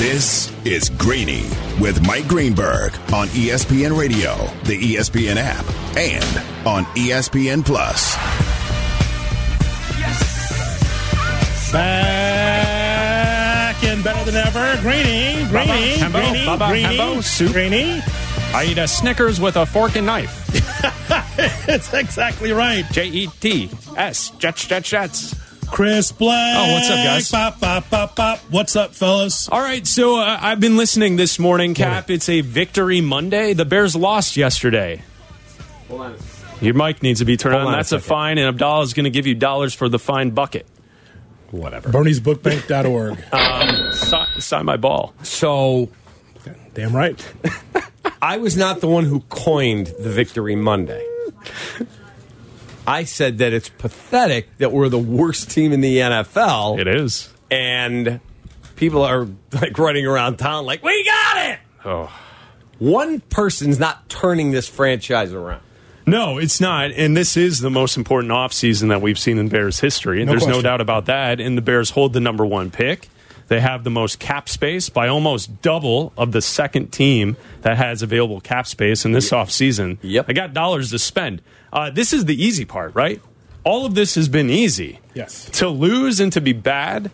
This is Greeny with Mike Greenberg on ESPN Radio, the ESPN app, and on ESPN Plus. Back and better than ever. Greeny, Greeny, Hembo, Greeny, Bubba, Greeny, Hembo, soup. Greeny. I eat a Snickers with a fork and knife. That's exactly right. J E T S. Jets, Jets, Jets. Chris Black. Oh, what's up, guys? Bop, bop, bop, bop. What's up, fellas? All right, so uh, I've been listening this morning, Cap. It's a victory Monday. The Bears lost yesterday. Hold on. Your mic needs to be turned Hold on. on a That's a, second. fine, and Abdallah is going to give you dollars for the fine bucket. Whatever. Bernie'sBookBank.org. Um, si- sign my ball. So Damn right. I was not the one who coined the Victory Monday. I said that it's pathetic that we're the worst team in the NFL, It is. and people are like running around town like, "We got it!" Oh. One person's not turning this franchise around. No, it's not. And this is the most important offseason that we've seen in Bears history. No There's no doubt about that. And the Bears hold the number one pick. They have the most cap space by almost double of the second team that has available cap space in this offseason. Yep. I got dollars to spend. Uh, this is the easy part, right? All of this has been easy. Yes. To lose and to be bad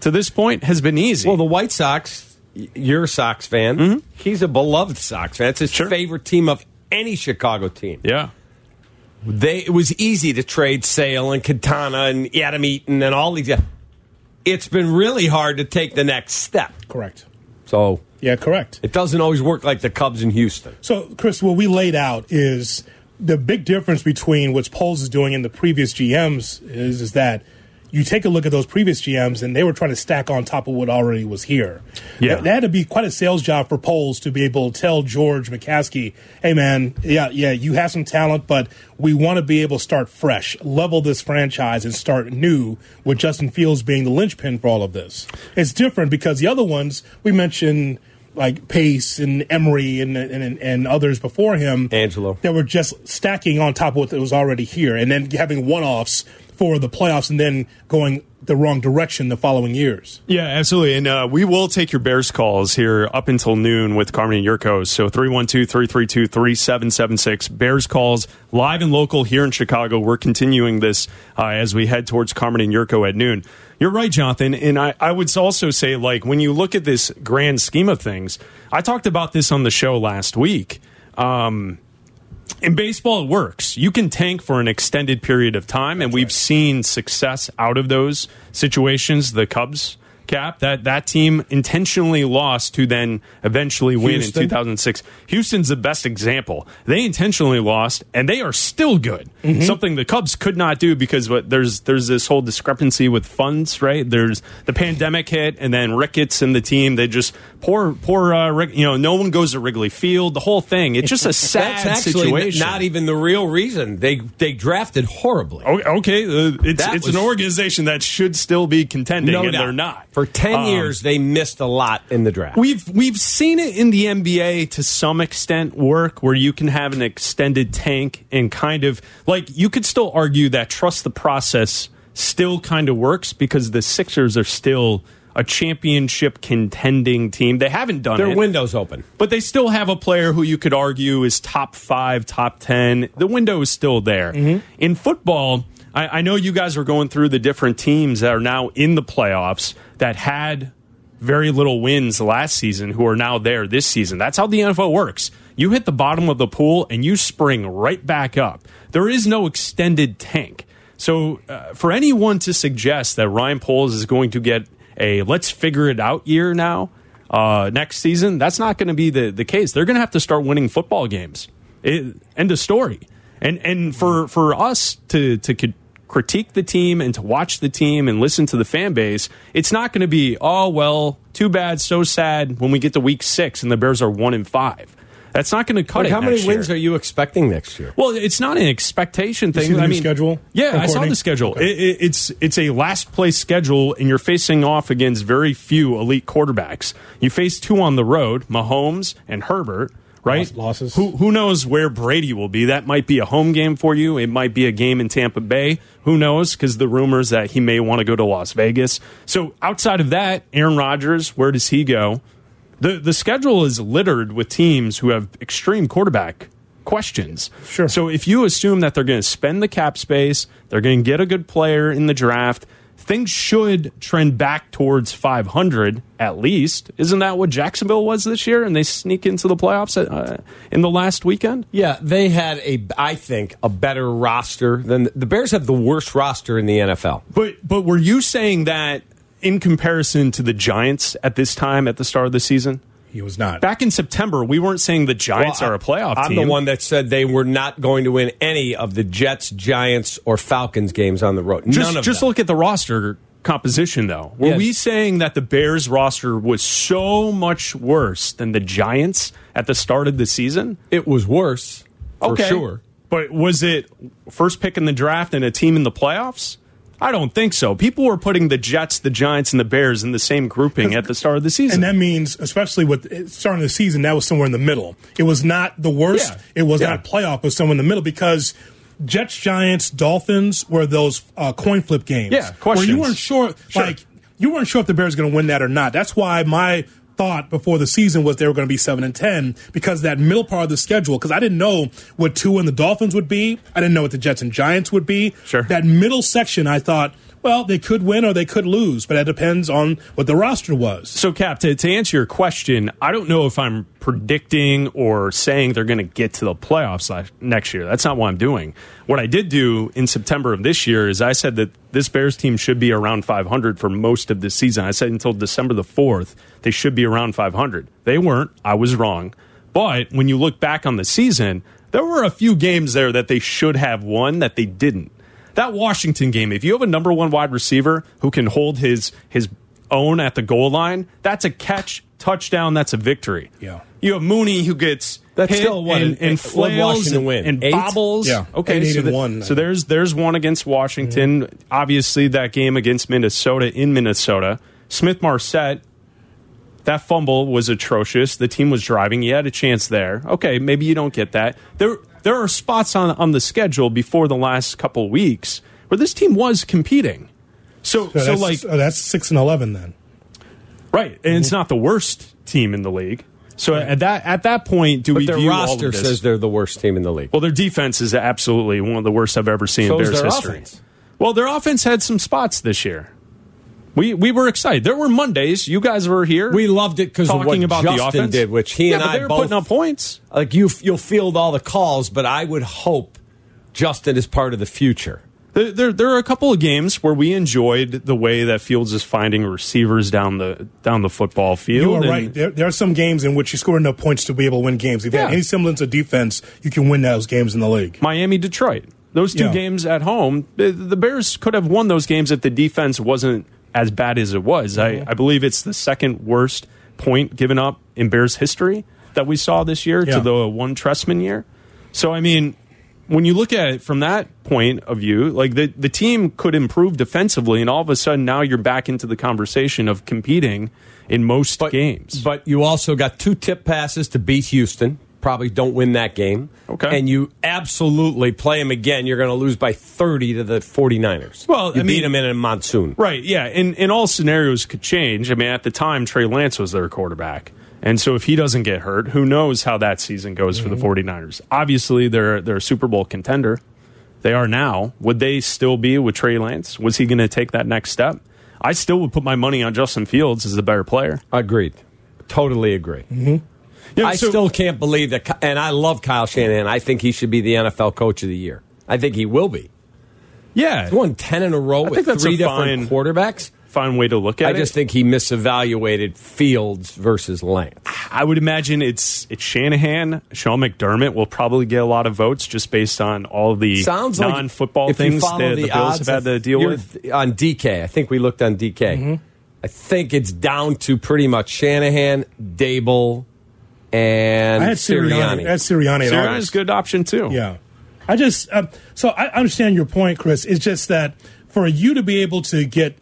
to this point has been easy. Well, the White Sox, y- you're a Sox fan. He's a beloved Sox fan. It's his Sure. favorite team of any Chicago team. yeah. they it was easy to trade Sale and Quintana and Adam Eaton and all these guys. It's been really hard to take the next step. Correct. So Yeah, correct. it doesn't always work like the Cubs in Houston. So, Chris, what we laid out is the big difference between what Poles is doing and the previous GMs is, is that you take a look at those previous GMs and they were trying to stack on top of what already was here. Yeah. That, that had to be quite a sales job for Poles to be able to tell George McCaskey, hey, man, yeah, yeah, you have some talent, but we want to be able to start fresh, level this franchise, and start new with Justin Fields being the linchpin for all of this. It's different because the other ones, we mentioned like Pace and Emery and, and and others before him, Angelo. that were just stacking on top of what was already here, and then having one-offs for the playoffs, and then going the wrong direction the following years. Yeah, absolutely. And uh, we will take your Bears calls here up until noon with Carmen and Jurkos. So 312 332 3776. Bears calls live and local here in Chicago. We're continuing this uh, as we head towards Carmen and Jurko at noon. You're right, Jonathan. And I, I would also say, like, when you look at this grand scheme of things, I talked about this on the show last week. Um, in baseball, it works. You can tank for an extended period of time, and we've seen success out of those situations. The Cubs cap that that team intentionally lost to then eventually win Houston? in 2006. Houston's the best example. They intentionally lost, and they are still good. Something the Cubs could not do because what, there's there's this whole discrepancy with funds. Right? There's the pandemic hit, and then Ricketts and the team. They just poor poor uh, Rick, you know no one goes to Wrigley Field. The whole thing. It's just a sad That's actually situation. not even the real reason. They they drafted horribly. O- Okay, uh, it's That it's was- an organization that should still be contending, no and doubt. they're not. For ten Um, years, they missed a lot in the draft. We've we've seen it in the NBA to some extent work where you can have an extended tank and kind of like you could still argue that trust the process still kind of works because the Sixers are still a championship contending team. They haven't done Their it. Their window's open. But they still have a player who you could argue is top five, top 10. The window is still there. In football, I, I know you guys are going through the different teams that are now in the playoffs that had very little wins last season who are now there this season. That's how the NFL works. You hit the bottom of the pool and you spring right back up. There is no extended tank. So, uh, for anyone to suggest that Ryan Poles is going to get a let's figure it out year now, uh, next season, that's not going to be the, the case. They're going to have to start winning football games. It, end of story. And and for for us to to critique the team and to watch the team and listen to the fan base, it's not going to be oh well, too bad, so sad when we get to week six and the Bears are one in five. That's not going to cut But it. how many next wins year. are you expecting next year? Well, it's not an expectation thing. see the I new mean, schedule Yeah, I saw the schedule. Okay. It, it, it's it's a last place schedule, and you're facing off against very few elite quarterbacks. You face two on the road, Mahomes and Herbert. Right? Losses. Who who knows where Brady will be? That might be a home game for you. It might be a game in Tampa Bay. Who knows? Because the rumors that he may want to go to Las Vegas. So outside of that, Aaron Rodgers, where does he go? The the schedule is littered with teams who have extreme quarterback questions. Sure. So if you assume that they're going to spend the cap space, they're going to get a good player in the draft, things should trend back towards 500 at least. Isn't that what Jacksonville was this year? And they sneak into the playoffs uh, in the last weekend. Yeah, they had a, I think, a better roster than the Bears have the worst roster in the NFL. But but were you saying that in comparison to the Giants at this time at the start of the season? He was not. Back in September, we weren't saying the Giants Well, are a playoff team. I'm team. the one that said they were not going to win any of the Jets, Giants, or Falcons games on the road. just None of just them. look at the roster composition though. Were Yeah. we saying that the Bears roster was so much worse than the Giants at the start of the season? It was worse, for sure. But was it first pick in the draft and a team in the playoffs? I don't think so. People were putting the Jets, the Giants, and the Bears in the same grouping at the start of the season. And that means, especially with starting the season, that was somewhere in the middle. It was not the worst. Yeah. It was Yeah. not playoff. It was somewhere in the middle because Jets, Giants, Dolphins were those uh, coin flip games. Yeah, Where you weren't sure, Sure. like you weren't sure if the Bears were going to win that or not. That's why my thought before the season was they were going to be seven and ten because that middle part of the schedule. Because I didn't know what two and the Dolphins would be. I didn't know what the Jets and Giants would be. Sure. That middle section, I thought. Well, they could win or they could lose, but that depends on what the roster was. So, Cap, to, to answer your question, I don't know if I'm predicting or saying they're going to get to the playoffs next year. That's not what I'm doing. What I did do in September of this year is I said that this Bears team should be around 500 for most of the season. I said until December the 4th, they should be around 500. They weren't. I was wrong. But when you look back on the season, there were a few games there that they should have won that they didn't. That Washington game, if you have a number one wide receiver who can hold his his own at the goal line, that's a catch, touchdown, that's a victory. Yeah. You have Mooney who gets That's hit still what, and, an- and flails Washington and, win? and Eight? bobbles. Yeah. Okay, Eight, eight so, and the- one. so there's there's one against Washington. Obviously, that game against Minnesota in Minnesota, Smith-Marsette. That fumble was atrocious. The team was driving. You had a chance there. Okay, maybe you don't get that. There there are spots on on the schedule before the last couple weeks where this team was competing. So So, so, like oh, that's six and eleven then. right, and it's not the worst team in the league. So at that at that point, do But we their view all roster of this? says they're the worst team in the league. Well, their defense is absolutely one of the worst I've ever seen So in is Bears their history. offense. Well, their offense had some spots this year. We we were excited. There were Mondays. You guys were here. We loved it because of talking what about the Justin offense. did, which he yeah, and but I they were both putting up points. like you. You'll field all the calls, but I would hope Justin is part of the future. There, there, there are a couple of games where we enjoyed the way that Fields is finding receivers down the down the football field. You are and- right. There, there are some games in which you score enough points to be able to win games. If you Yeah. have any semblance of defense, you can win those games in the league. Miami, Detroit. Those two Yeah. games at home, the, the Bears could have won those games if the defense wasn't as bad as it was. Mm-hmm. I, I believe it's the second worst point given up in Bears history that we saw this year Yeah. to the one Trestman year. So, I mean, when you look at it from that point of view, like the, the team could improve defensively, and all of a sudden now you're back into the conversation of competing in most games. But you also got two tip passes to beat Houston. Probably don't win that game. Okay. And you absolutely play them again. You're going to lose by 30 to the 49ers. Well, you I beat mean- them in a monsoon. Right, yeah, and, and all scenarios could change. I mean, at the time, Trey Lance was their quarterback. And so if he doesn't get hurt, who knows how that season goes for the mm-hmm. 49ers. Obviously, they're, they're a Super Bowl contender. They are now. Would they still be with Trey Lance? Was he going to take that next step? I still would put my money on Justin Fields as the better player. Agreed. Totally agree. Mm-hmm. Yeah, I so- still can't believe that. And I love Kyle Shanahan. I think he should be the NFL Coach of the Year. I think he will be. Yeah, He won 10 in a row think with that's three a different fine- quarterbacks. fine way to look at I it. I just think he misevaluated Fields versus Lance. I would imagine it's it's Shanahan. Sean McDermott will probably get a lot of votes just based on all the Sounds like non-football you things that the, Bills have had to deal with. on DK. I think we looked on DK. Mm-hmm. I think it's down to pretty much Shanahan, Daboll, and I had Sirianni. I had Sirianni. at Sirianni's a good option too. Yeah. I just um, so I understand your point, Chris. It's just that for you to be able to get,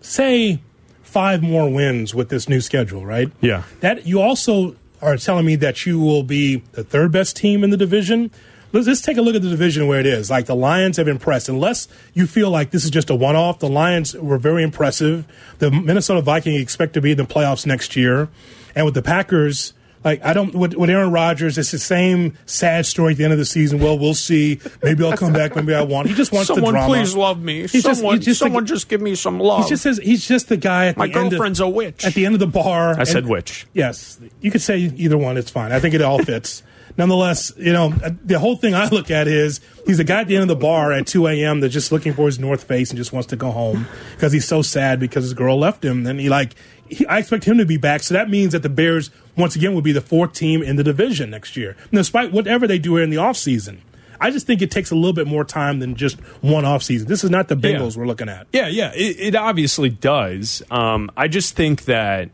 say, five more wins with this new schedule, right? Yeah. That you also are telling me that you will be the third best team in the division. Let's, let's take a look at the division where it is. Like the Lions have impressed. Unless you feel like this is just a one off, the Lions were very impressive. The Minnesota Vikings expect to be in the playoffs next year. And with the Packers, like I don't with, with Aaron Rodgers, it's the same sad story at the end of the season. Well, we'll see. Maybe I'll come back. Maybe I won't. He just wants someone the drama. please love me. He's just- someone, he's just someone the- just give me some love. He just says he's just the guy at My the end. girlfriend's of, a witch. At the end of the bar, I said and- witch. Yes, you could say either one. It's fine. I think it all fits. Nonetheless, you know, the whole thing I look at is he's the guy at the end of the bar at 2 a.m. that's just looking for his North Face and just wants to go home because he's so sad because his girl left him. And he like, he, I expect him to be back. So that means that the Bears once again will be the fourth team in the division next year, despite whatever they do here in the offseason. I just think it takes a little bit more time than just one offseason. This is not the Bengals Yeah. we're looking at. Yeah, yeah, it, it obviously does. Um, I just think that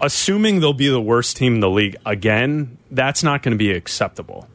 assuming they'll be the worst team in the league again, that's not going to be acceptable.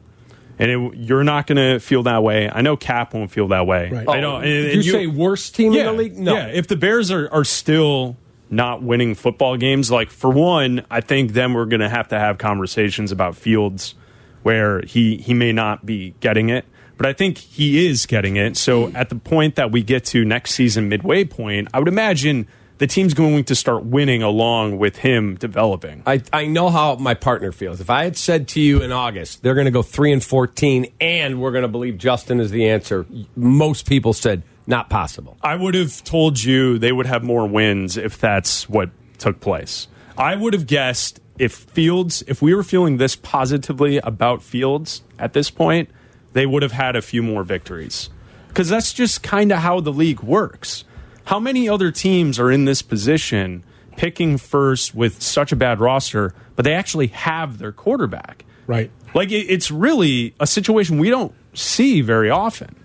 And it, you're not going to feel that way. I know Cap won't feel that way. Right. I don't. and- Did and you, say worst team yeah, in the league? No. Yeah, if the Bears are, are still not winning football games, like for one, I think then we're going to have to have conversations about Fields where he, he may not be getting it. But I think he is getting it. So at the point that we get to next season, midway point, I would imagine the team's going to start winning along with him developing. I, I know how my partner feels. If I had said to you in August, they're going to go 3 and 14 and we're going to believe Justin is the answer, most people said not possible. I would have told you they would have more wins if that's what took place. I would have guessed if Fields, if we were feeling this positively about Fields at this point, they would have had a few more victories. Because that's just kind of how the league works. How many other teams are in this position picking first with such a bad roster, but they actually have their quarterback? Right. Like it's really a situation we don't see very often.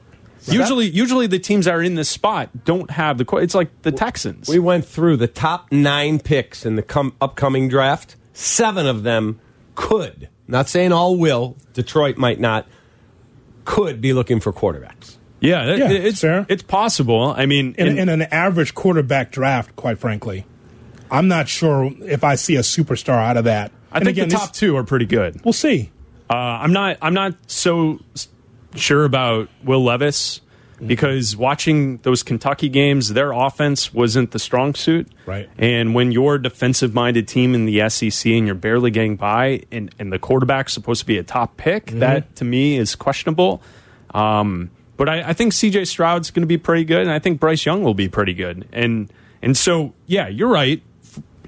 Usually, usually the teams that are in this spot don't have the. qu- It's like the Texans. We went through the top nine picks in the com- upcoming draft. Seven of them could, not saying all will, Detroit might not, could be looking for quarterbacks. yeah, it- Yeah, it's fair. it's possible. I mean, in, in- in an average quarterback draft, quite frankly, I'm not sure if I see a superstar out of that. I And think again, the top this- two are pretty good. We'll see. Uh, I'm not. I'm not so s- sure about Will Levis because watching those Kentucky games, their offense wasn't the strong suit. Right. And when you're a defensive-minded team in the SEC and you're barely getting by, and, and the quarterback's supposed to be a top pick, that to me is questionable. Um, but I, I think C.J. Stroud's going to be pretty good, and I think Bryce Young will be pretty good. And and so yeah, you're right.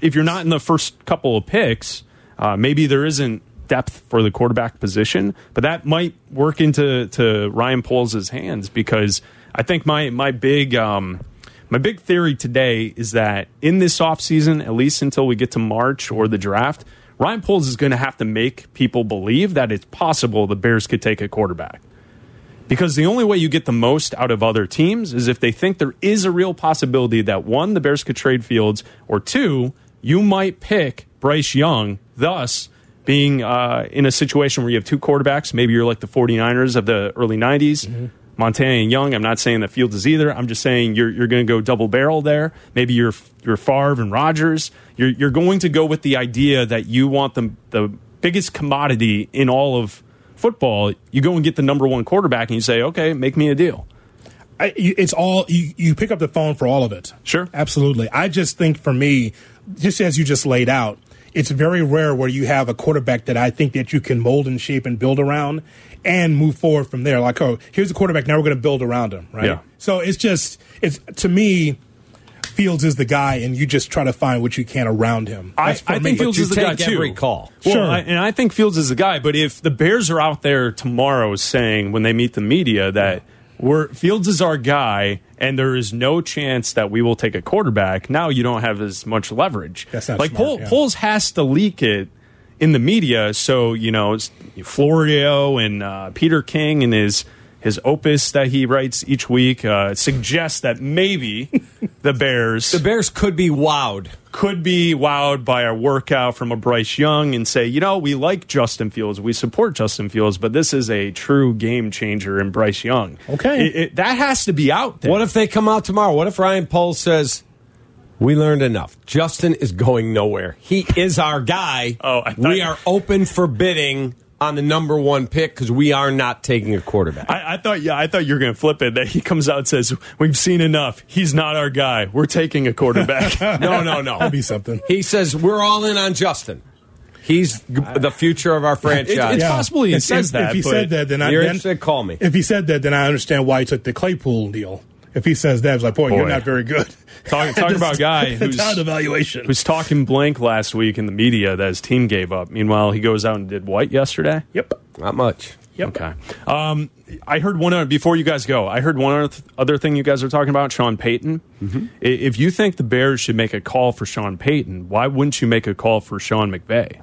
If you're not in the first couple of picks, uh, maybe there isn't depth for the quarterback position, but that might work into to Ryan Poles' hands because I think my my big um, my big theory today is that in this offseason, at least until we get to March or the draft, Ryan Poles is going to have to make people believe that it's possible the Bears could take a quarterback. Because the only way you get the most out of other teams is if they think there is a real possibility that one, the Bears could trade Fields, or two, you might pick Bryce Young, thus being uh, in a situation where you have two quarterbacks. Maybe you're like the 49ers of the early 90s, Montana and Young. I'm not saying that Fields is either. I'm just saying you're, you're going to go double barrel there. Maybe you're, you're Favre and Rodgers. You're, you're going to go with the idea that you want the, the biggest commodity in all of football, you go and get the number one quarterback and you say, okay, make me a deal. I, it's all you, you pick up the phone for all of it. Sure. absolutely. I just think for me, just as you just laid out, it's very rare where you have a quarterback that I think that you can mold and shape and build around and move forward from there. Like, oh, here's a quarterback. Now we're going to build around him, right? Yeah. So it's just it's to me. Fields is the guy, and you just try to find what you can around him. I, That's I think Fields is the guy too. every call. Well, Sure. I, and I think Fields is the guy. But if the Bears are out there tomorrow saying when they meet the media that we're Fields is our guy, and there is no chance that we will take a quarterback, now you don't have as much leverage. That's not like smart, Pol- yeah. Poles has to leak it in the media, so you know it's Florio and uh, Peter King and his. His opus that he writes each week uh, suggests that maybe the Bears The Bears could be wowed. could be wowed by a workout from a Bryce Young and say, you know, we like Justin Fields, we support Justin Fields, but this is a true game changer in Bryce Young. Okay. It- it- that has to be out there. What if they come out tomorrow? What if Ryan Poles says, We learned enough. Justin is going nowhere. He is our guy. Oh, I thought- we are open for bidding on the number one pick because we are not taking a quarterback. I, I thought, yeah, I thought you were going to flip it. That he comes out and says, "We've seen enough. He's not our guy. We're taking a quarterback." no, no, no. That'd be something. He says we're all in on Justin. He's the future of our franchise. It's possible he If- says if, that, If he said that, then I You're then. Call me. If he said that, then I understand why he took the Claypool deal. If he says that, it's like, boy, you're not very good. Talk- talk about a guy who's- talent evaluation. was talking blank last week in the media that his team gave up. Meanwhile, he goes out and did white yesterday? Yep. Not much. Yep. Okay. Um, I heard one other, before you guys go. I heard one other, thing you guys are talking about, Sean Payton. Mm-hmm. If you think the Bears should make a call for Sean Payton, why wouldn't you make a call for Sean McVay?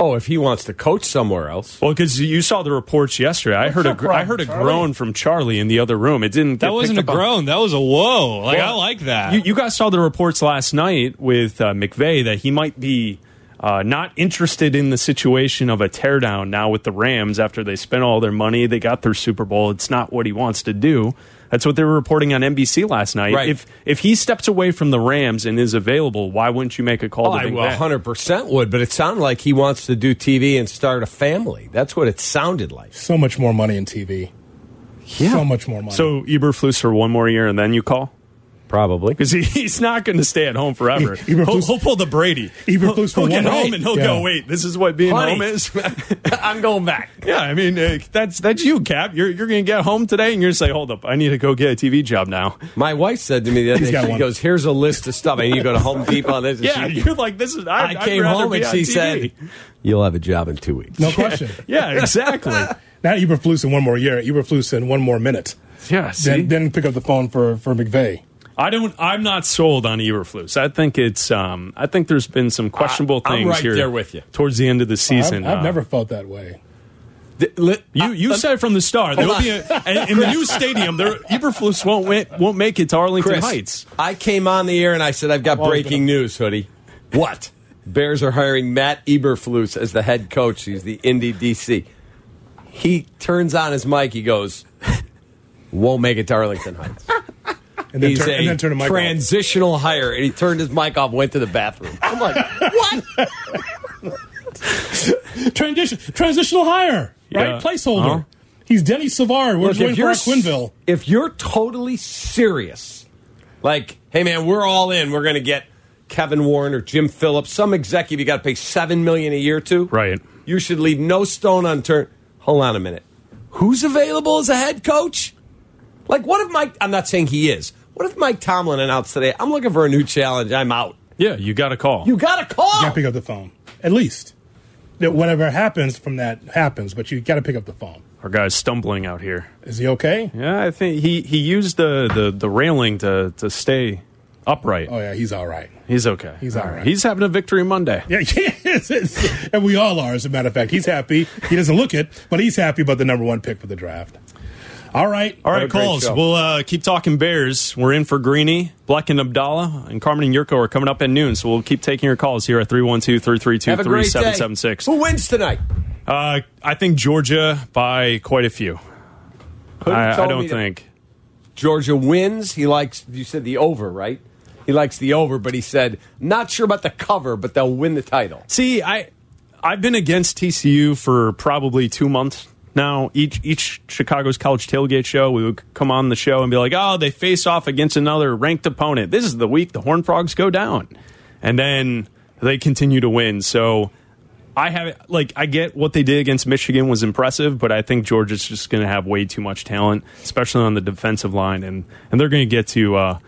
Oh, if he wants to coach somewhere else. Well, because you saw the reports yesterday. I heard a gr- I heard a Charlie? groan from Charlie in the other room. It didn't. That get wasn't a picked up on- groan. That was a whoa. Like I like that. You, you guys saw the reports last night with uh, McVay that he might be uh, not interested in the situation of a teardown now with the Rams after they spent all their money. They got their Super Bowl. It's not what he wants to do. That's what they were reporting on NBC last night. Right. If if he steps away from the Rams and is available, why wouldn't you make a call Oh, to I 100% would, but it sounded like he wants to do TV and start a family. That's what it sounded like. So much more money in TV. Yeah. So much more money. So Eberflus for one more year and then you call Probably. because he, he's not going to stay at home forever. Eberflus- he'll, he'll pull the Brady. Eberflus he'll, he'll get one home and he'll Yeah. go. Wait, this is what being Honey. home is. I'm going back. Yeah, I mean uh, that's that's you, Cap. You're you're gonna get home today, and you're gonna say, "Hold up, I need to go get a TV job now." My wife said to me the other day, got she one. goes, "Here's a list of stuff. I need to go to Home Depot." on this. and Yeah, she- you're like, "This is." I, I came home and she said, "You'll have a job in two weeks." no question. "Yeah, exactly." Not Eberflus in one more year. Eberflus in one more minute. yeah, see, Then, then pick up the phone for, for McVay. I don't. I'm not sold on Eberflus. I think it's. Um, I think there's been some questionable I- I'm things right here there with you. towards the end of the season. I've, I've Uh, never felt that way. Th- li- You you uh, said from the start there will Hold be a, in the new stadium. There, Eberflus won't win, won't make it to Arlington Chris, Heights. I came on the air and I said, "I've got breaking news, hoodie." What? Bears are hiring Matt Eberflus as the head coach. He's the Indy DC. He turns on his mic. He goes, "Won't make it to Arlington Heights." And then, He's turn, a and then turn the mic off. transitional hire, and he turned his mic off, went to the bathroom. I'm like, "What?" Transition, transitional hire, right? Yeah. Placeholder. Uh-huh. He's Denny Savard. We're Look, waiting for Quenneville. if you're totally serious, like, hey man, we're all in. We're going to get Kevin Warren or Jim Phillips, some executive you got to pay seven million a year to. Right. You should leave no stone unturned. Hold on a minute. Who's available as a head coach? Like, what if Mike? I'm not saying he is. What if Mike Tomlin announced today? I'm looking for a new challenge. I'm out. Yeah, you got a call. You got to call. You gotta pick up the phone. At least. That whatever happens from that happens, but you gotta pick up the phone. Our guy's stumbling out here. Is he okay? Yeah, I think he, he used the, the, the railing to, to stay upright. Oh yeah, he's all right. He's okay. He's all right. He's having a victory Monday. Yeah, yes, it's- and we all are. As a matter of fact, he's happy. He doesn't look it, but he's happy about the number one pick for the draft. All right, All right, calls. We'll uh, keep talking Bears. We're in for Greeny. Black and Abdallah and Carmen and Jurko are coming up at noon, so we'll keep taking your calls here at 312 332 Have a great day. 3776. Who wins tonight? Uh, I think Georgia by quite a few. I, I don't think. Georgia wins. He likes. You said the over, right? He likes the over, but he said not sure about the cover, but they'll win the title. See, I I've been against TCU for probably two months now. Each each Chicago's college tailgate show, we would come on the show and be like, "Oh, they face off against another ranked opponent. This is the week the Horned Frogs go down," and then they continue to win. So. I have like I get what they did against Michigan was impressive, but I think Georgia's just going to have way too much talent, especially on the defensive line, and and they're going to get to uh,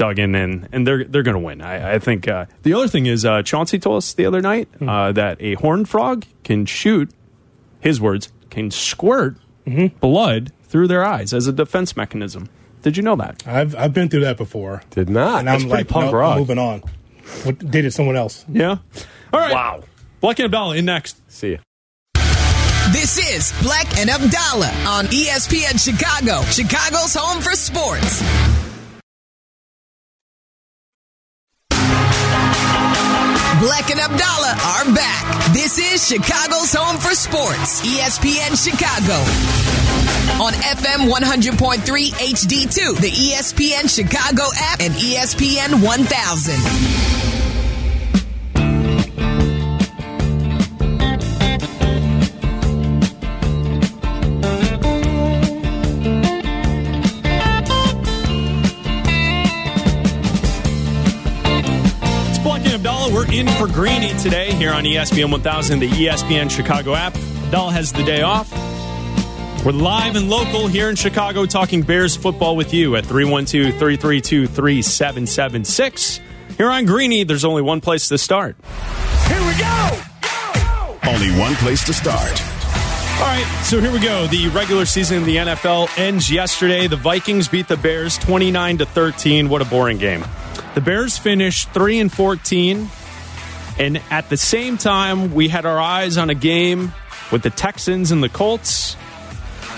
in and and they're they're going to win. I, I think uh, the other thing is uh, Chauncey told us the other night uh, that a horned frog can shoot. His words can squirt blood through their eyes as a defense mechanism. Did you know that? I've I've been through that before, Did not. and I'm pretty like, punk no, rock. Moving on. What dated someone else? Yeah. All right. Wow. Black and Abdallah in next. See ya. This is Black and Abdallah on ESPN Chicago, Chicago's home for sports. Black and Abdallah are back. This is Chicago's home for sports, ESPN Chicago. On FM 100.3 HD2, the ESPN Chicago app, and ESPN 1000. Abdallah. We're in for Greeny today here on ESPN 1000, the ESPN Chicago app. Abdallah has the day off. We're live and local here in Chicago talking Bears football with you at 312 332 3776. Here on Greeny, there's only one place to start. Here we go! Only one place to start. All right, so here we go. The regular season in the NFL ends yesterday. The Vikings beat the Bears 29 to 13. What a boring game. The Bears finished 3 and 14, and at the same time, we had our eyes on a game with the Texans and the Colts.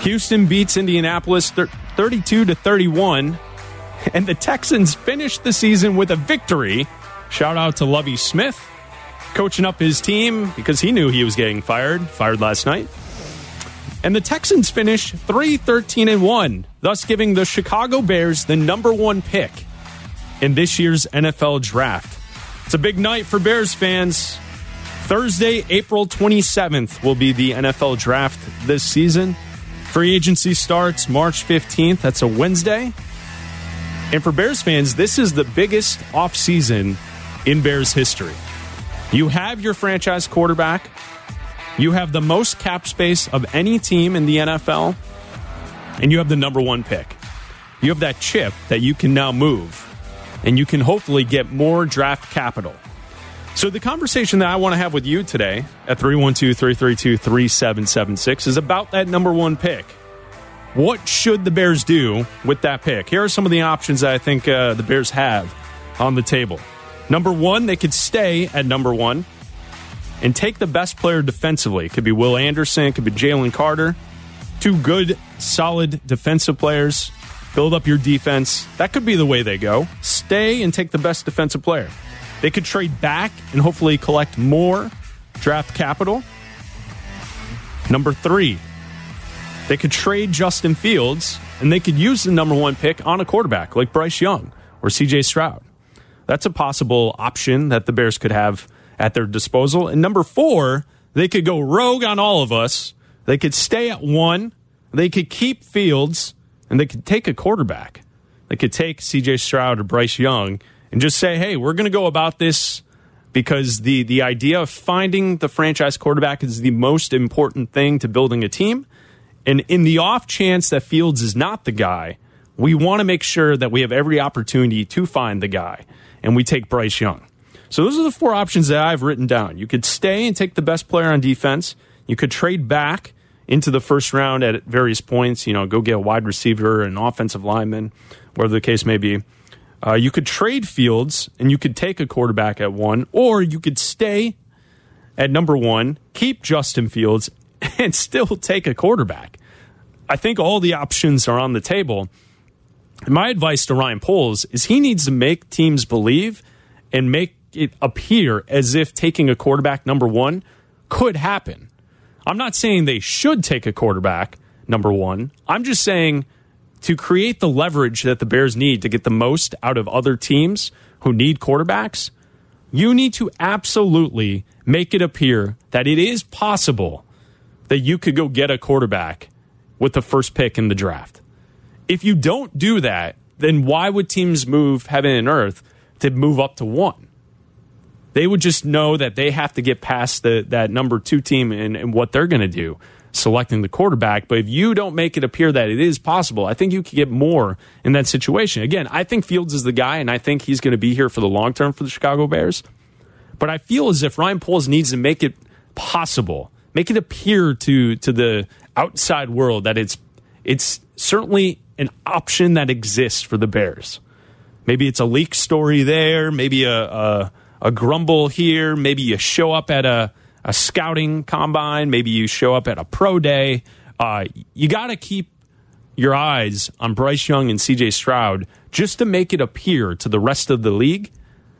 Houston beats Indianapolis 32 to 31, and the Texans finished the season with a victory. Shout out to Lovie Smith coaching up his team because he knew he was getting fired, fired last night. And the Texans finished 3 13 and 1, thus giving the Chicago Bears the number one pick in this year's NFL draft. It's a big night for Bears fans. Thursday, April 27th, will be the NFL draft this season. Free agency starts March 15th. That's a Wednesday. And for Bears fans, this is the biggest offseason in Bears history. You have your franchise quarterback. You have the most cap space of any team in the NFL. And you have the number one pick. You have that chip that you can now move. And you can hopefully get more draft capital. So, the conversation that I want to have with you today at 312 332 3776 is about that number one pick. What should the Bears do with that pick? Here are some of the options that I think uh, the Bears have on the table. Number one, they could stay at number one and take the best player defensively. It could be Will Anderson, it could be Jalen Carter. Two good, solid defensive players. Build up your defense. That could be the way they go. Stay and take the best defensive player. They could trade back and hopefully collect more draft capital. Number three, they could trade Justin Fields and they could use the number one pick on a quarterback like Bryce Young or CJ Stroud. That's a possible option that the Bears could have at their disposal. And number four, they could go rogue on all of us. They could stay at one. They could keep Fields and they could take a quarterback. They could take CJ Stroud or Bryce Young and just say, hey, we're going to go about this because the, the idea of finding the franchise quarterback is the most important thing to building a team. And in the off chance that Fields is not the guy, we want to make sure that we have every opportunity to find the guy. And we take Bryce Young. So those are the four options that I've written down. You could stay and take the best player on defense. You could trade back into the first round at various points. You know, go get a wide receiver, an offensive lineman, whatever the case may be. Uh, you could trade Fields and you could take a quarterback at one, or you could stay at number one, keep Justin Fields, and still take a quarterback. I think all the options are on the table. My advice to Ryan Poles is he needs to make teams believe and make it appear as if taking a quarterback number one could happen. I'm not saying they should take a quarterback number one. I'm just saying to create the leverage that the Bears need to get the most out of other teams who need quarterbacks, you need to absolutely make it appear that it is possible that you could go get a quarterback with the first pick in the draft. If you don't do that, then why would teams move heaven and earth to move up to one? They would just know that they have to get past the, that number two team and, and what they're going to do, selecting the quarterback. But if you don't make it appear that it is possible, I think you could get more in that situation. Again, I think Fields is the guy, and I think he's going to be here for the long term for the Chicago Bears. But I feel as if Ryan Poles needs to make it possible, make it appear to to the outside world that it's it's certainly an option that exists for the Bears. Maybe it's a leak story there, maybe a a, a grumble here, maybe you show up at a, a scouting combine, maybe you show up at a pro day. Uh, you got to keep your eyes on Bryce Young and CJ Stroud just to make it appear to the rest of the league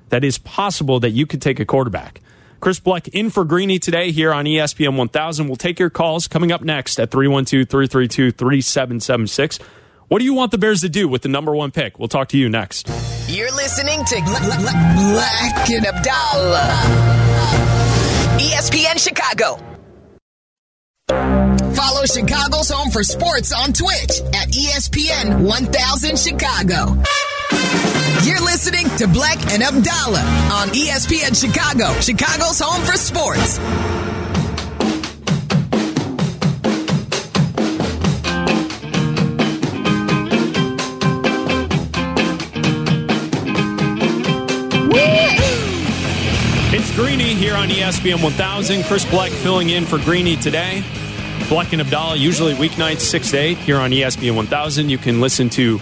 that is possible that you could take a quarterback. Chris Bleck in for Greeny today here on ESPN 1000. We'll take your calls coming up next at 312 332 3776. What do you want the Bears to do with the number one pick? We'll talk to you next. You're listening to Black and Abdallah. ESPN Chicago. Follow Chicago's Home for Sports on Twitch at ESPN 1000 Chicago. You're listening to Black and Abdallah on ESPN Chicago, Chicago's Home for Sports. On ESPN 1000. Chris Bleck filling in for Greeny today. Bleck and Abdallah, usually weeknights 6 to 8 here on ESPN 1000. You can listen to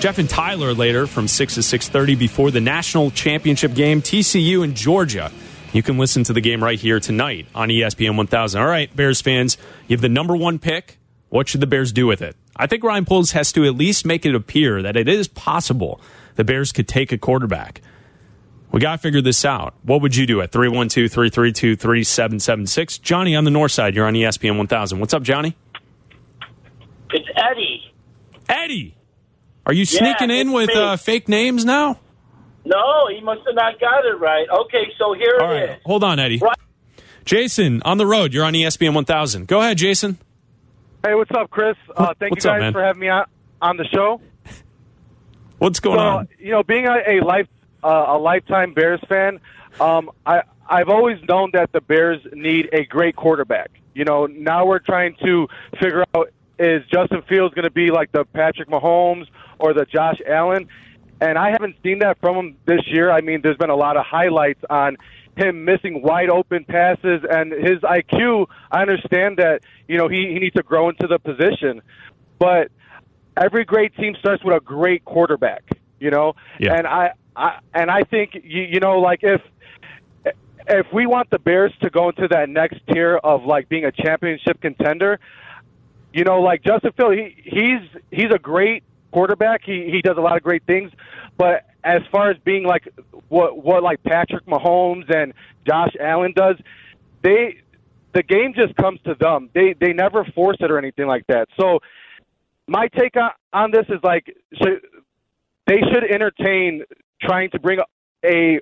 Jeff and Tyler later from 6 to 6.30 before the national championship game, TCU and Georgia. You can listen to the game right here tonight on ESPN 1000. All right, Bears fans, you have the number one pick. What should the Bears do with it? I think Ryan Poles has to at least make it appear that it is possible the Bears could take a quarterback. We got to figure this out. What would you do at 312 332 3776? Johnny on the north side, you're on ESPN 1000. What's up, Johnny? It's Eddie. Eddie! Are you sneaking in with uh, fake names now? No, he must have not got it right. Okay, so here All it right, is. hold on, Eddie. Right. Jason on the road, you're on ESPN 1000. Go ahead, Jason. Hey, what's up, Chris? Uh, thank what's you guys man? for having me on, on the show. What's going So, on? you know, being a, a life uh, a lifetime Bears fan, um, I I've always known that the Bears need a great quarterback. You know, now we're trying to figure out is Justin Fields going to be like the Patrick Mahomes or the Josh Allen? And I haven't seen that from him this year. I mean, there's been a lot of highlights on him missing wide open passes and his IQ. I understand that, you know, he, he needs to grow into the position. But every great team starts with a great quarterback, you know? Yeah. And I, And I think you, you know like if if we want the Bears to go into that next tier of like being a championship contender, you know, like Justin Field, he, he's he's a great quarterback. He he does a lot of great things, but as far as being like what what like Patrick Mahomes and Josh Allen does, they the game just comes to them. They they never force it or anything like that. So my take on, on this is like they should entertain trying to bring a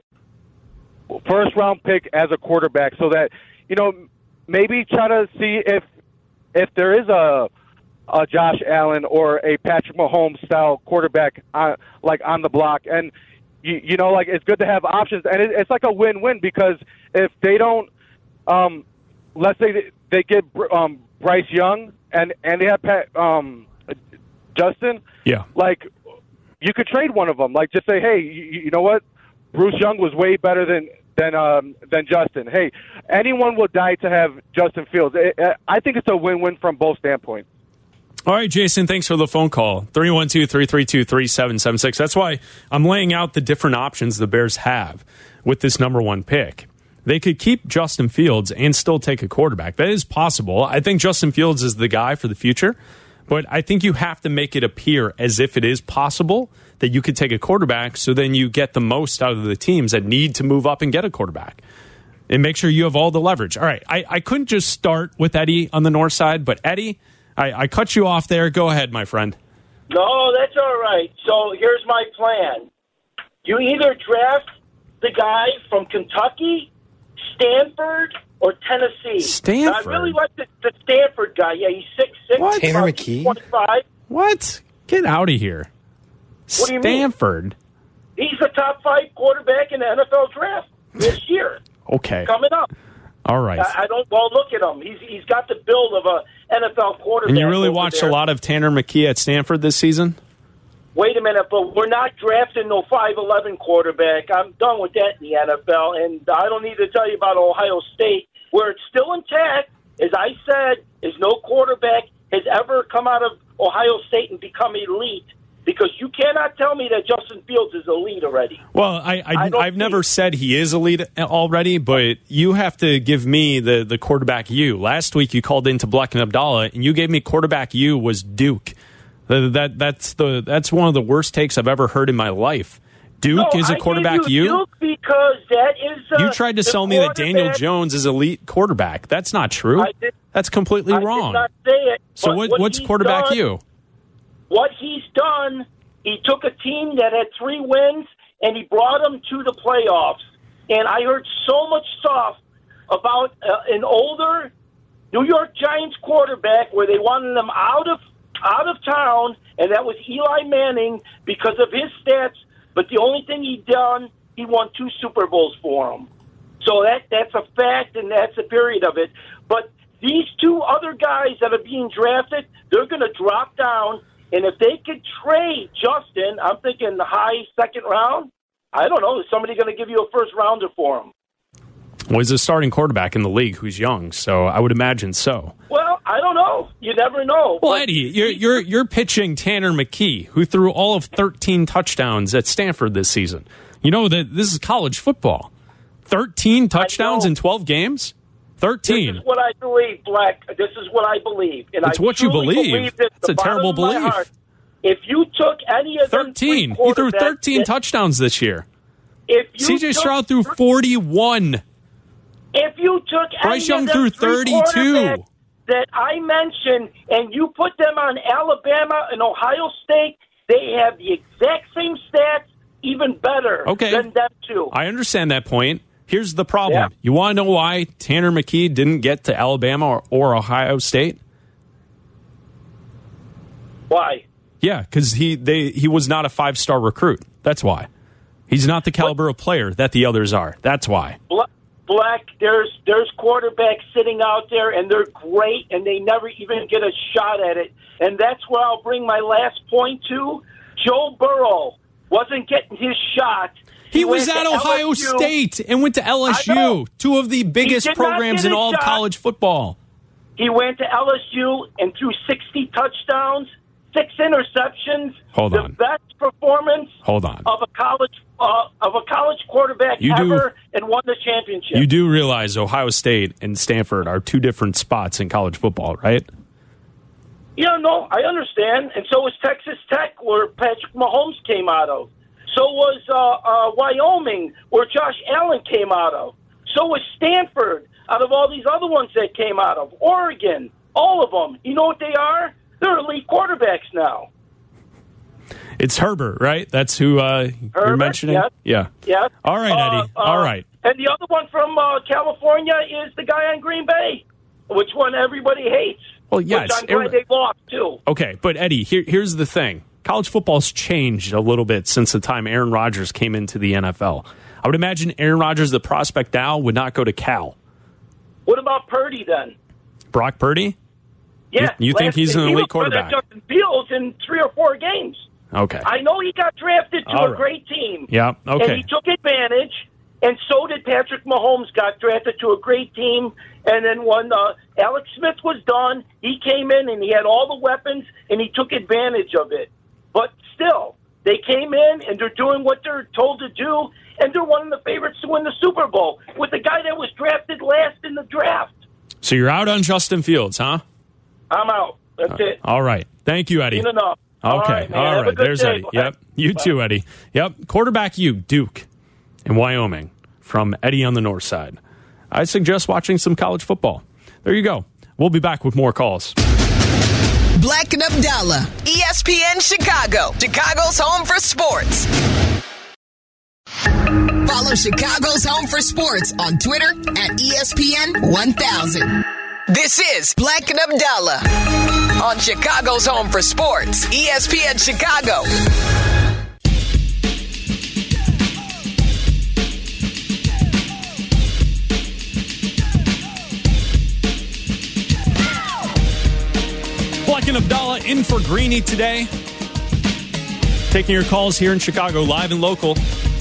first round pick as a quarterback so that you know maybe try to see if if there is a a Josh Allen or a Patrick Mahomes style quarterback on, like on the block and you, you know like it's good to have options and it, it's like a win-win because if they don't um let's say they, they get um Bryce Young and and they have Pat, um Justin Yeah. like you could trade one of them. Like just say, hey, you, you know what? Bruce Young was way better than than um, than Justin. Hey, anyone will die to have Justin Fields. I think it's a win-win from both standpoints. All right, Jason, thanks for the phone call. 312 332 3776. That's why I'm laying out the different options the Bears have with this number one pick. They could keep Justin Fields and still take a quarterback. That is possible. I think Justin Fields is the guy for the future, but I think you have to make it appear as if it is possible that you could take a quarterback so then you get the most out of the teams that need to move up and get a quarterback and make sure you have all the leverage. All right, I, I couldn't just start with Eddie on the north side, but Eddie, I, I cut you off there. Go ahead, my friend. No, that's all right. So here's my plan. You either draft the guy from Kentucky, Stanford, or Tennessee. Stanford? I really like the, the Stanford guy. Yeah, he's six six. What? Tanner McKee? Twenty five. What? Get out of here. What do you mean? Stanford. He's the top five quarterback in the NFL draft this year. Okay. Coming up. All right. I, I don't. Well, look at him. He's he's got the build of a NFL quarterback. And you really over watched there. a lot of Tanner McKee at Stanford this season? Minute, but we're not drafting no five eleven quarterback. I'm done with that in the NFL, and I don't need to tell you about Ohio State, where it's still intact. As I said, is no quarterback has ever come out of Ohio State and become elite. Because you cannot tell me that Justin Fields is elite already. Well, I, I, I've never said he is elite already, but you have to give me the, the quarterback you. Last week you called into Black and Abdallah, and you gave me quarterback you was Duke. That, that that's the that's one of the worst takes I've ever heard in my life. Duke No, is a quarterback. you You Duke because that is. Uh, you tried to sell me that Daniel Jones is elite quarterback. That's not true. I did- That's completely I wrong. Did not say it. so but what, what's quarterback done- you? What he's done, he took a team that had three wins and he brought them to the playoffs. And I heard so much stuff about uh, an older New York Giants quarterback where they wanted him out of out of town, and that was Eli Manning because of his stats. But the only thing he done, he won two Super Bowls for him. So that that's a fact, and that's a period of it. But these two other guys that are being drafted, they're going to drop down, and if they could trade Justin, I'm thinking the high second round. I don't know. Is somebody going to give you a first rounder for him? Well, he's a starting quarterback in the league who's young, so I would imagine so. Well, I don't know. You never know. Well, Eddie, you're you're you're pitching Tanner McKee, who threw all of 13 touchdowns at Stanford this season. You know that this is college football. 13 touchdowns in 12 games. This 13. is what I believe, Black. This is what I believe, and It's I what you believe. believe It's a terrible bottom of my belief. heart. If you took any of 13. He threw 13 that- touchdowns this year. If you CJ Stroud threw thr- 41. If you took Bryce any Young of threw 32. that I mentioned, and you put them on Alabama and Ohio State, they have the exact same stats, even better Okay. than them too. I understand that point. Here's the problem. Yeah. You want to know why Tanner McKee didn't get to Alabama or, or Ohio State? Why? Yeah, because he they he was not a five star recruit. That's why. He's not the caliber of player that the others are. That's why. Black, there's there's quarterbacks sitting out there, and they're great, and they never even get a shot at it. And that's where I'll bring my last point to. Joe Burrow wasn't getting his shot. He, was at Ohio LSU. State and went to LSU, two of the biggest programs in all of college football. He went to LSU and threw 60 touchdowns, six interceptions. Hold the on. best performance Hold on. of a college uh, of a college quarterback You do- ever, and won the championship. You do realize Ohio State and Stanford are two different spots in college football, right? Yeah, no, I understand. And so was Texas Tech, where Patrick Mahomes came out of. So was uh, uh, Wyoming, where Josh Allen came out of. So was Stanford, out of all these other ones that came out of. Oregon, all of them. You know what they are? They're elite quarterbacks now. It's Herbert, right? That's who uh, you're mentioning. yes. Yeah. Yeah. All right, Uh, Eddie. uh, All right. And the other one from uh, California is the guy on Green Bay, which one everybody hates. Well, yes, Which I'm glad they lost, too. Okay, but Eddie, here, here's the thing. College football's changed a little bit since the time Aaron Rodgers came into the NFL. I would imagine Aaron Rodgers, the prospect now, would not go to Cal. What about Purdy then? Brock Purdy? Yeah, You- you think he's an he elite was quarterback? Justin Fields in three or four games. Okay. I know he got drafted to All a right. great team. Yeah, okay. And he took advantage, and so did Patrick Mahomes. Got drafted to a great team, and then when uh, Alex Smith was done, he came in and he had all the weapons, and he took advantage of it. But still, they came in and they're doing what they're told to do, and they're one of the favorites to win the Super Bowl with the guy that was drafted last in the draft. So you're out on Justin Fields, huh? I'm out. That's uh, it. All right. Thank you, Eddie. Seen enough. Okay. right, man. All Have a right. good There's day. Eddie. Bye. Yep. You Bye. too, Eddie. Yep. Quarterback you, Duke in Wyoming from Eddie on the north side. I suggest watching some college football. There you go. We'll be back with more calls. Black and Abdallah, ESPN Chicago, Chicago's home for sports. Follow Chicago's home for sports on Twitter at ESPN 1000. This is Black and Abdallah on Chicago's home for sports, ESPN Chicago. Black and Abdallah in for Greeny today. Taking your calls here in Chicago, live and local.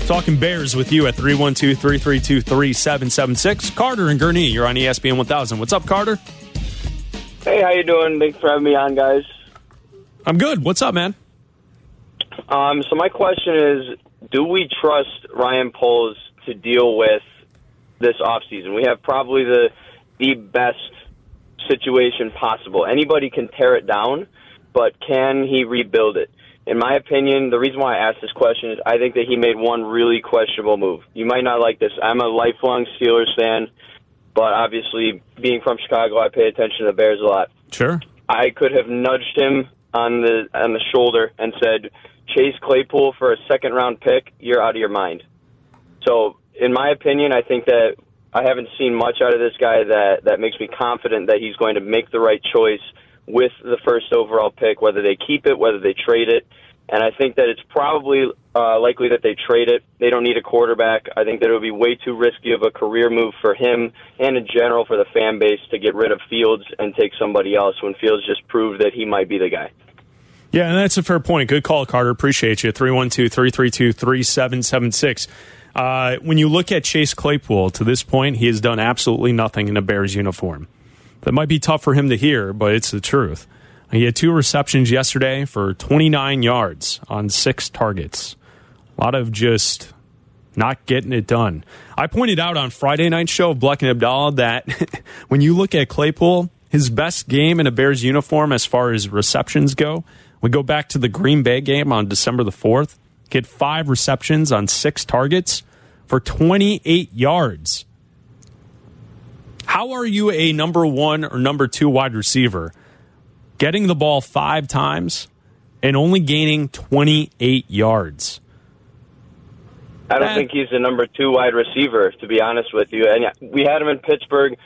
Talking Bears with you at 312 332 3776. Carter and Gurnee, you're on ESPN 1000. What's up, Carter? Hey, how you doing? Thanks for having me on, guys. I'm good. What's up, man? Um, so my question is, do we trust Ryan Poles to deal with this offseason? We have probably the the best situation possible. Anybody can tear it down, but can he rebuild it? In my opinion, the reason why I asked this question is I think that he made one really questionable move. You might not like this. I'm a lifelong Steelers fan, but obviously, being from Chicago, I pay attention to the Bears a lot. Sure. I could have nudged him on the on the shoulder and said, "Chase Claypool for a second round pick, you're out of your mind." So, in my opinion, I think that I haven't seen much out of this guy that that makes me confident that he's going to make the right choice with the first overall pick, whether they keep it, whether they trade it. And I think that it's probably uh, likely that they trade it. They don't need a quarterback. I think that it would be way too risky of a career move for him and in general for the fan base to get rid of Fields and take somebody else when Fields just proved that he might be the guy. Yeah, and that's a fair point. Good call, Carter. Appreciate you. 312 332 3776. Uh, when you look at Chase Claypool, to this point, he has done absolutely nothing in a Bears uniform. That might be tough for him to hear, but it's the truth. He had two receptions yesterday for 29 yards on six targets. A lot of just not getting it done. I pointed out on Friday night show of Black and Abdallah that when you look at Claypool, his best game in a Bears uniform as far as receptions go, we go back to the Green Bay game on December the 4th. Get five receptions on six targets for 28 yards. How are you a number one or number two wide receiver getting the ball five times and only gaining 28 yards? I don't think he's the number two wide receiver, to be honest with you. And we had him in Pittsburgh,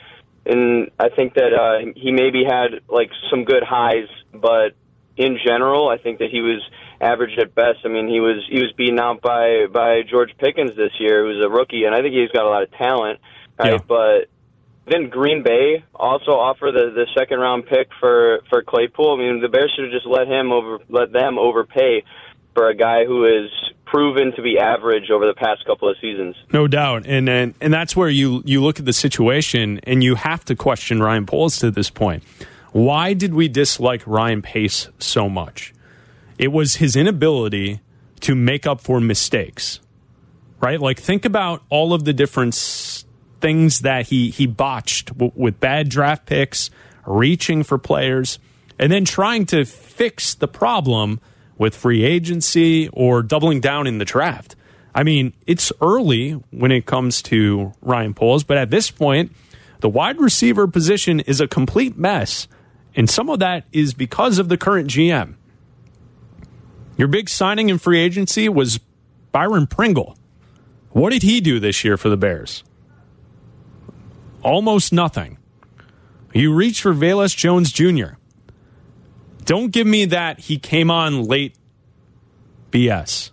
and I think that uh, he maybe had like some good highs, but in general, I think that he was average at best. I mean, he was he was beaten out by by George Pickens this year, who's a rookie, and I think he's got a lot of talent, right? Yeah. But then Green Bay also offer the the second round pick for for Claypool. I mean, the Bears should have just let him over let them overpay for a guy who is proven to be average over the past couple of seasons. No doubt, and and, and that's where you you look at the situation, and you have to question Ryan Poles to this point. Why did we dislike Ryan Pace so much? It was his inability to make up for mistakes, right? Like think about all of the different s- things that he he botched w- with bad draft picks, reaching for players, and then trying to fix the problem with free agency or doubling down in the draft. I mean, it's early when it comes to Ryan Poles, but at this point, the wide receiver position is a complete mess. And some of that is because of the current GM. Your big signing in free agency was Byron Pringle. What did he do this year for the Bears? Almost nothing. You reach for Velus Jones Jr. Don't give me that he came on late BS.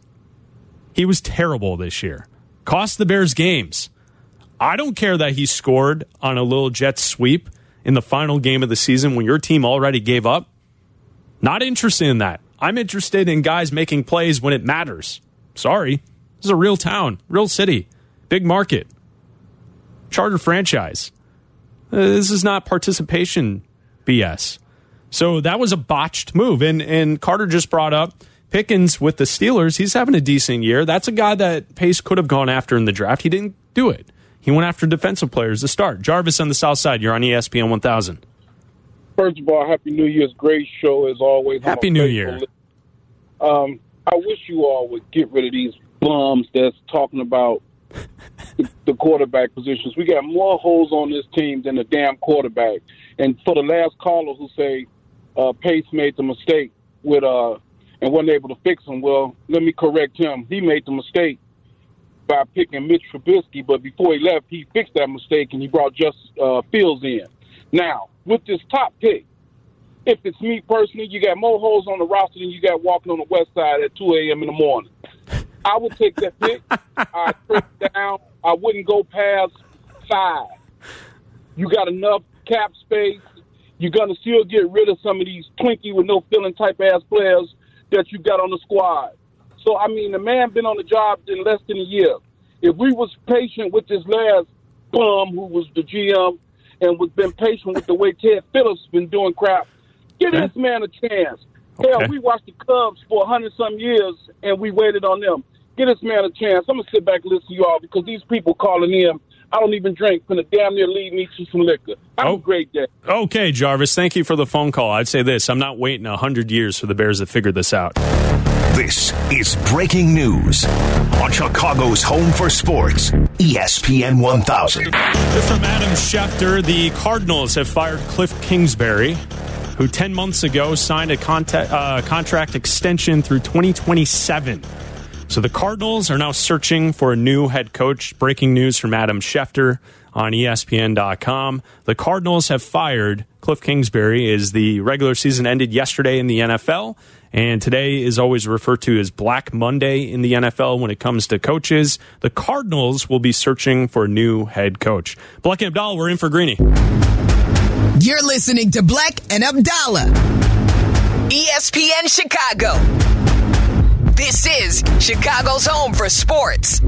He was terrible this year. Cost the Bears games. I don't care that he scored on a little jet sweep in the final game of the season when your team already gave up. Not interested in that. I'm interested in guys making plays when it matters. Sorry. This is a real town, real city, big market, charter franchise. Uh, This is not participation BS. So that was a botched move. And and Carter just brought up Pickens with the Steelers. He's having a decent year. That's a guy that Pace could have gone after in the draft. He didn't do it. He went after defensive players to start. Jarvis on the South Side. You're on ESPN 1000. First of all, Happy New Year's. Great show as always. Happy New Year. Um, I wish you all would get rid of these bums that's talking about the, quarterback positions. We got more holes on this team than the damn quarterback. And for the last caller who say uh, Pace made the mistake with uh and wasn't able to fix him, well, let me correct him. He made the mistake by picking Mitch Trubisky, but before he left, he fixed that mistake and he brought just uh, Fields in. Now, with this top pick, if it's me personally, you got more holes on the roster than you got walking on the west side at 2 a.m. in the morning. I would take that pick. I'd trade down. I wouldn't go past five. You got enough cap space. You're going to still get rid of some of these twinkie with no feeling type ass players that you got on the squad. So, I mean, the man been on the job in less than a year. If we was patient with this last bum who was the GM and was been patient with the way Ted Phillips been doing crap, give this man a chance. Hell, we watched the Cubs for a hundred some years and we waited on them. Give this man a chance. I'm gonna sit back and listen to you all because these people calling in, I don't even drink, finna damn near lead me to some liquor. Have Oh. a great day. Okay, Jarvis, thank you for the phone call. I'd say this I'm not waiting 100 years for the Bears to figure this out. This is breaking news on Chicago's home for sports, ESPN 1000. From Adam Schefter, the Cardinals have fired Cliff Kingsbury, who 10 months ago signed a contact, uh, contract extension through 2027. So the Cardinals are now searching for a new head coach. Breaking news from Adam Schefter on ESPN.com. The Cardinals have fired Cliff Kingsbury as the regular season ended yesterday in the NFL. And today is always referred to as Black Monday in the NFL when it comes to coaches. The Cardinals will be searching for a new head coach. Black and Abdallah, we're in for Greeny. You're listening to Black and Abdallah. ESPN Chicago. This is Chicago's home for sports.